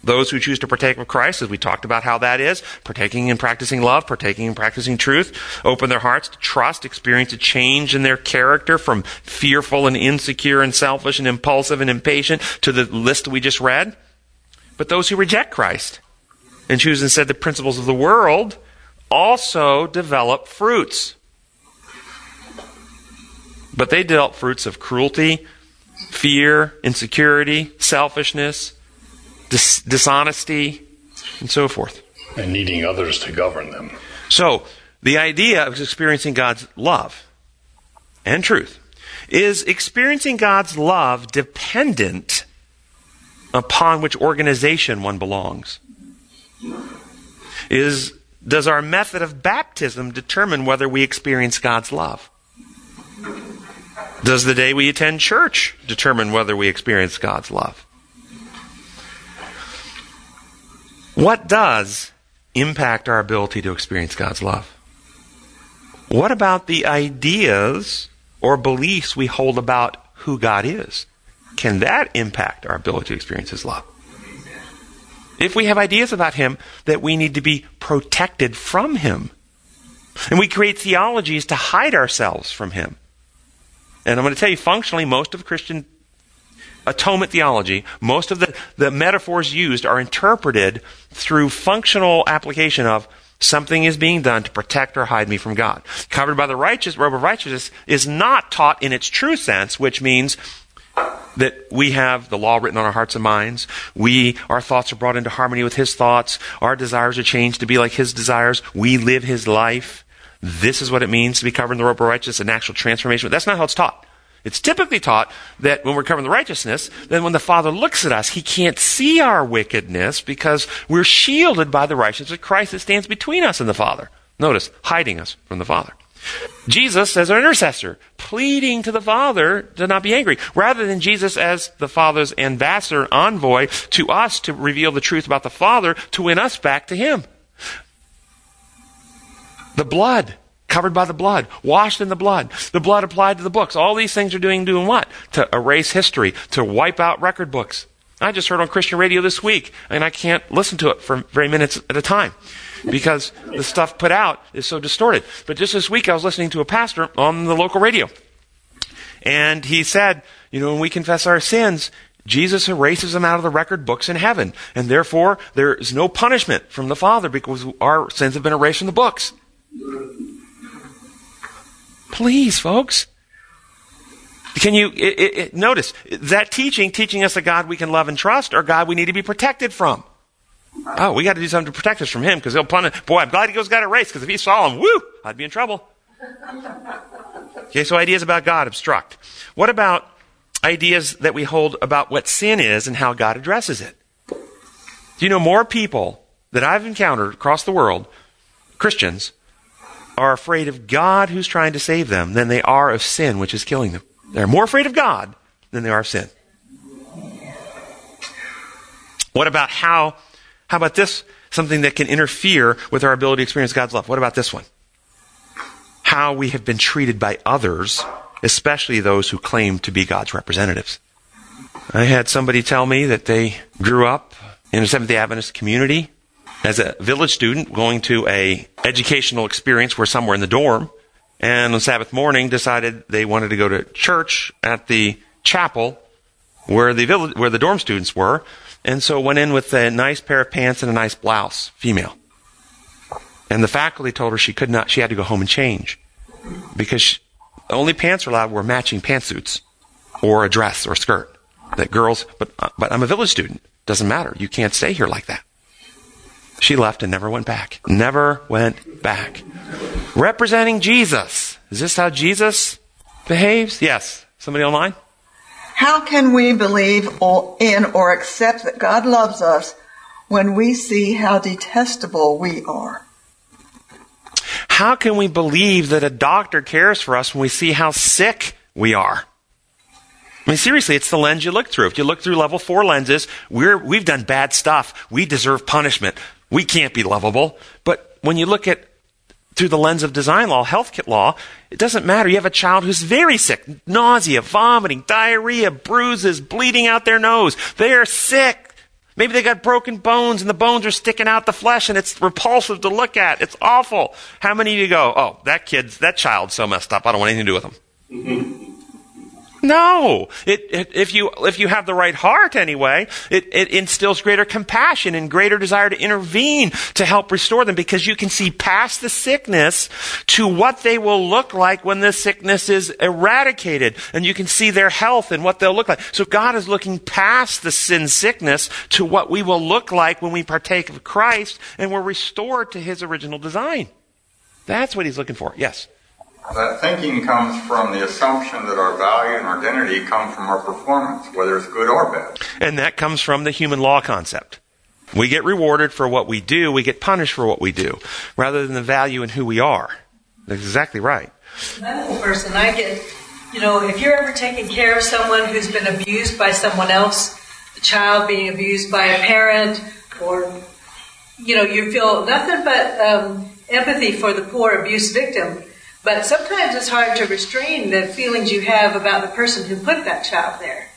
Those who choose to partake of Christ, as we talked about how that is, partaking and practicing love, partaking and practicing truth, open their hearts to trust, experience a change in their character from fearful and insecure and selfish and impulsive and impatient to the list we just read. But those who reject Christ and choose instead the principles of the world also develop fruits. But they dealt fruits of cruelty, fear, insecurity, selfishness, dis- dishonesty, and so forth. And needing others to govern them. So, the idea of experiencing God's love and truth is experiencing God's love dependent upon which organization one belongs. Is does our method of baptism determine whether we experience God's love? Does the day we attend church determine whether we experience God's love? What does impact our ability to experience God's love? What about the ideas or beliefs we hold about who God is? Can that impact our ability to experience His love? If we have ideas about Him that we need to be protected from Him, and we create theologies to hide ourselves from Him, and I'm going to tell you, functionally, most of Christian atonement theology, most of the, the metaphors used are interpreted through functional application of something is being done to protect or hide me from God. Covered by the righteous robe of righteousness is not taught in its true sense, which means that we have the law written on our hearts and minds. We, our thoughts are brought into harmony with His thoughts. Our desires are changed to be like His desires. We live His life. This is what it means to be covered in the robe of righteousness, an actual transformation. But That's not how it's taught. It's typically taught that when we're covering the righteousness, then when the Father looks at us, he can't see our wickedness because we're shielded by the righteousness of Christ that stands between us and the Father. Notice, hiding us from the Father. Jesus as our intercessor, pleading to the Father to not be angry, rather than Jesus as the Father's ambassador, envoy to us to reveal the truth about the Father to win us back to Him. The blood, covered by the blood, washed in the blood, the blood applied to the books. All these things are doing doing what? To erase history, to wipe out record books. I just heard on Christian radio this week, and I can't listen to it for very minutes at a time because the stuff put out is so distorted. But just this week, I was listening to a pastor on the local radio. And he said, you know, when we confess our sins, Jesus erases them out of the record books in heaven. And therefore, there is no punishment from the Father because our sins have been erased from the books. Please, folks. Can you it, it, notice that teaching, teaching us a God we can love and trust, or God we need to be protected from? Oh, we got to do something to protect us from him because he'll punish. Boy, I'm glad he goes got a race because if he saw him, woo, I'd be in trouble. Okay, so ideas about God obstruct. What about ideas that we hold about what sin is and how God addresses it? Do you know more people that I've encountered across the world, Christians, are afraid of God who's trying to save them than they are of sin which is killing them? They're more afraid of God than they are of sin. What about how how about this? Something that can interfere with our ability to experience God's love. What about this one? How we have been treated by others, especially those who claim to be God's representatives. I had somebody tell me that they grew up in a Seventh day Adventist community as a village student going to a educational experience where somewhere in the dorm and on Sabbath morning decided they wanted to go to church at the chapel where the village, where the dorm students were and so went in with a nice pair of pants and a nice blouse, female. And the faculty told her she could not, she had to go home and change. Because she, only pants allowed were matching pantsuits or a dress or a skirt. That girls, but, but I'm a village student. Doesn't matter. You can't stay here like that. She left and never went back. Never went back. Representing Jesus. Is this how Jesus behaves? Yes. Somebody online? How can we believe in or accept that God loves us when we see how detestable we are? How can we believe that a doctor cares for us when we see how sick we are? I mean, seriously, it's the lens you look through. If you look through level four lenses, we're, we've done bad stuff. We deserve punishment. We can't be lovable. But when you look at through the lens of design law, health kit law, it doesn't matter. You have a child who's very sick, nausea, vomiting, diarrhea, bruises, bleeding out their nose. They are sick. Maybe they got broken bones and the bones are sticking out the flesh and it's repulsive to look at. It's awful. How many of you go, oh, that kid's, that child's so messed up. I don't want anything to do with them. <laughs> No. It, it, if you, if you have the right heart anyway, it, it instills greater compassion and greater desire to intervene to help restore them because you can see past the sickness to what they will look like when the sickness is eradicated. And you can see their health and what they'll look like. So God is looking past the sin sickness to what we will look like when we partake of Christ and we're restored to His original design. That's what He's looking for. Yes. That thinking comes from the assumption that our value and identity come from our performance, whether it's good or bad. And that comes from the human law concept. We get rewarded for what we do, we get punished for what we do, rather than the value in who we are. That's exactly right. Medical person, I get, you know, if you're ever taking care of someone who's been abused by someone else, a child being abused by a parent, or, you know, you feel nothing but um, empathy for the poor abuse victim but sometimes it's hard to restrain the feelings you have about the person who put that child there.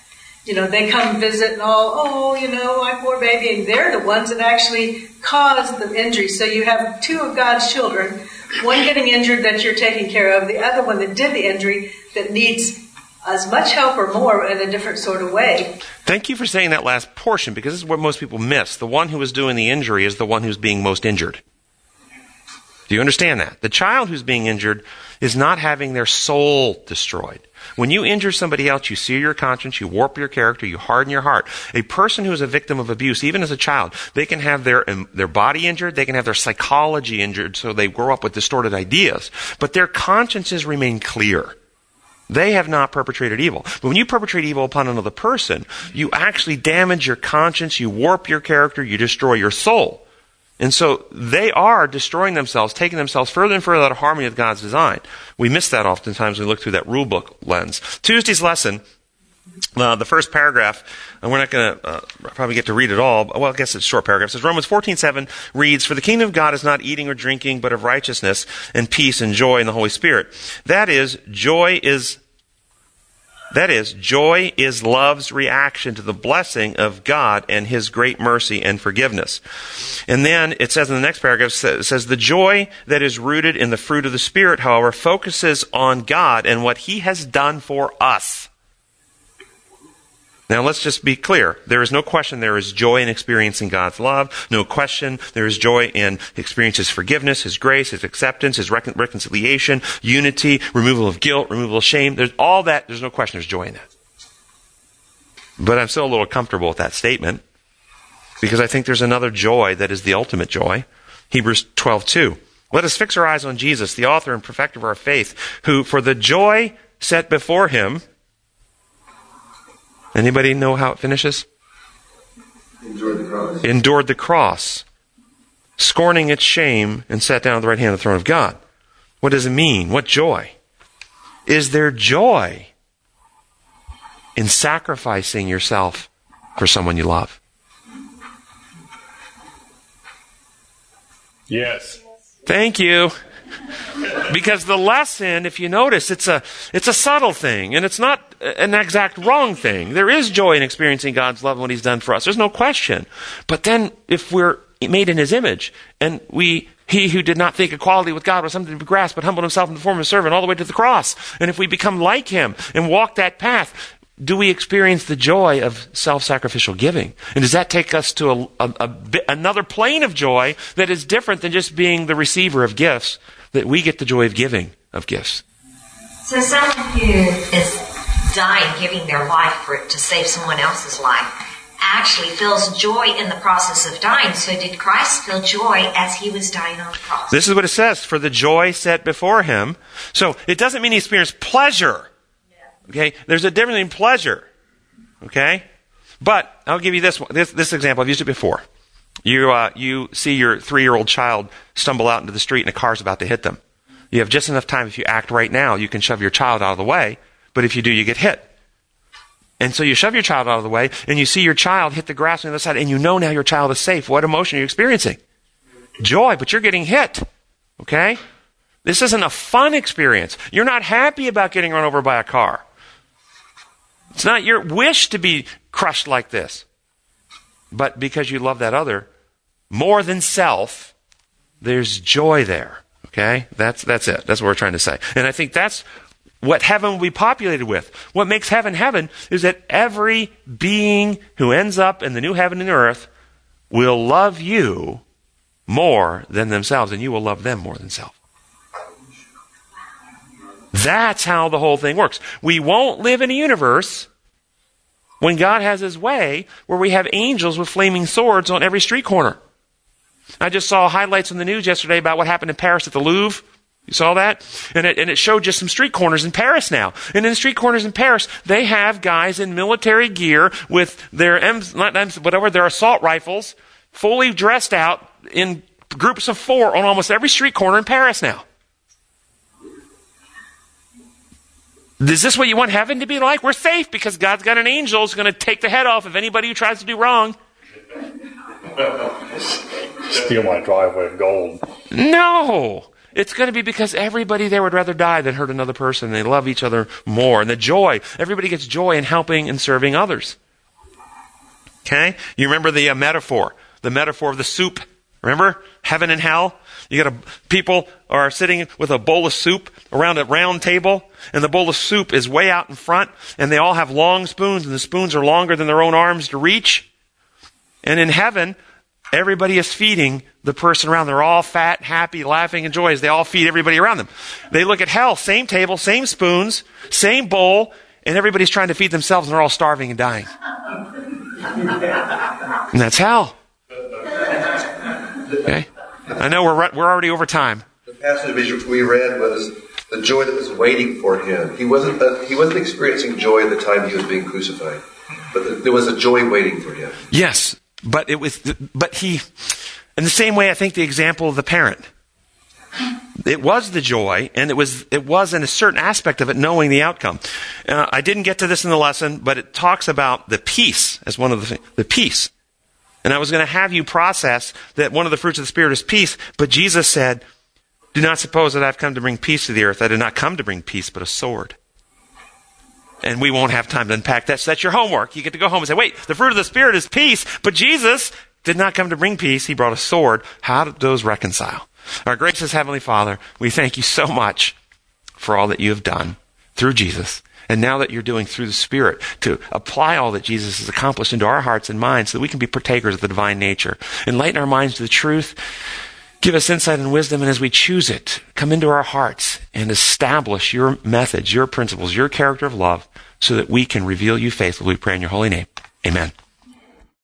You know, they come visit and all, oh, you know, my poor baby, and they're the ones that actually caused the injury. So you have two of God's children, one getting injured that you're taking care of, the other one that did the injury that needs as much help or more in a different sort of way. Thank you for saying that last portion because this is what most people miss. The one who is doing the injury is the one who's being most injured. Do you understand that? The child who's being injured is not having their soul destroyed. When you injure somebody else, you sear your conscience, you warp your character, you harden your heart. A person who is a victim of abuse, even as a child, they can have their, their body injured, they can have their psychology injured, so they grow up with distorted ideas, but their consciences remain clear. They have not perpetrated evil. But when you perpetrate evil upon another person, you actually damage your conscience, you warp your character, you destroy your soul. And so they are destroying themselves, taking themselves further and further out of harmony with God's design. We miss that oftentimes when we look through that rule book lens. Tuesday's lesson, uh, the first paragraph, and we're not going to uh, probably get to read it all. Well, I guess it's a short paragraph. It says Romans 14:7 reads, "For the kingdom of God is not eating or drinking, but of righteousness and peace and joy in the Holy Spirit." That is, joy is that is, joy is love's reaction to the blessing of God and His great mercy and forgiveness. And then it says in the next paragraph, it says, the joy that is rooted in the fruit of the Spirit, however, focuses on God and what He has done for us. Now let's just be clear. There is no question there is joy in experiencing God's love. No question there is joy in experiencing His forgiveness, His grace, His acceptance, His recon- reconciliation, unity, removal of guilt, removal of shame. There's all that. There's no question there's joy in that. But I'm still a little comfortable with that statement because I think there's another joy that is the ultimate joy. Hebrews 12:2. Let us fix our eyes on Jesus, the author and perfecter of our faith, who for the joy set before him Anybody know how it finishes? Endured the cross. Endured the cross, scorning its shame, and sat down at the right hand of the throne of God. What does it mean? What joy? Is there joy in sacrificing yourself for someone you love? Yes. Thank you. Because the lesson, if you notice, it's a, it's a subtle thing, and it's not an exact wrong thing. There is joy in experiencing God's love and what He's done for us. There's no question. But then, if we're made in His image, and we, He who did not think equality with God was something to be grasped, but humbled Himself in the form of a servant all the way to the cross, and if we become like Him and walk that path, do we experience the joy of self-sacrificial giving? And does that take us to a, a, a another plane of joy that is different than just being the receiver of gifts? That we get the joy of giving of gifts. So someone who is dying, giving their life for to save someone else's life, actually feels joy in the process of dying. So did Christ feel joy as he was dying on the cross? This is what it says: for the joy set before him. So it doesn't mean he experienced pleasure. Okay, there's a difference in pleasure. Okay, but I'll give you this one, this, this example. I've used it before. You, uh, you see your three year old child stumble out into the street and a car's about to hit them. You have just enough time if you act right now, you can shove your child out of the way, but if you do, you get hit. And so you shove your child out of the way and you see your child hit the grass on the other side and you know now your child is safe. What emotion are you experiencing? Joy, but you're getting hit. Okay? This isn't a fun experience. You're not happy about getting run over by a car. It's not your wish to be crushed like this. But because you love that other more than self, there's joy there. Okay? That's, that's it. That's what we're trying to say. And I think that's what heaven will be populated with. What makes heaven heaven is that every being who ends up in the new heaven and earth will love you more than themselves, and you will love them more than self. That's how the whole thing works. We won't live in a universe when God has his way where we have angels with flaming swords on every street corner. I just saw highlights on the news yesterday about what happened in Paris at the Louvre. You saw that? And it, and it showed just some street corners in Paris now. And in the street corners in Paris, they have guys in military gear with their M's, not M's, whatever, their assault rifles, fully dressed out in groups of four on almost every street corner in Paris now. Is this what you want heaven to be like? We're safe because God's got an angel who's going to take the head off of anybody who tries to do wrong. <laughs> Steal my driveway of gold. No. It's going to be because everybody there would rather die than hurt another person. They love each other more. And the joy, everybody gets joy in helping and serving others. Okay? You remember the uh, metaphor, the metaphor of the soup. Remember? Heaven and hell. You got a, people are sitting with a bowl of soup around a round table, and the bowl of soup is way out in front, and they all have long spoons, and the spoons are longer than their own arms to reach. And in heaven, everybody is feeding the person around. They're all fat, happy, laughing, and joyous. They all feed everybody around them. They look at hell, same table, same spoons, same bowl, and everybody's trying to feed themselves, and they're all starving and dying. <laughs> And that's hell. Okay? I know we're, we're already over time. The passage we read was the joy that was waiting for him. He wasn't uh, he wasn't experiencing joy at the time he was being crucified, but there was a joy waiting for him. Yes, but it was, but he, in the same way, I think the example of the parent. It was the joy, and it was it was in a certain aspect of it knowing the outcome. Uh, I didn't get to this in the lesson, but it talks about the peace as one of the the peace. And I was going to have you process that one of the fruits of the Spirit is peace, but Jesus said, Do not suppose that I've come to bring peace to the earth. I did not come to bring peace, but a sword. And we won't have time to unpack that. So that's your homework. You get to go home and say, wait, the fruit of the Spirit is peace, but Jesus did not come to bring peace. He brought a sword. How do those reconcile? Our gracious Heavenly Father, we thank you so much for all that you have done through Jesus. And now that you're doing through the Spirit to apply all that Jesus has accomplished into our hearts and minds so that we can be partakers of the divine nature. Enlighten our minds to the truth. Give us insight and wisdom, and as we choose it, come into our hearts and establish your methods, your principles, your character of love, so that we can reveal you faithfully. We pray in your holy name. Amen.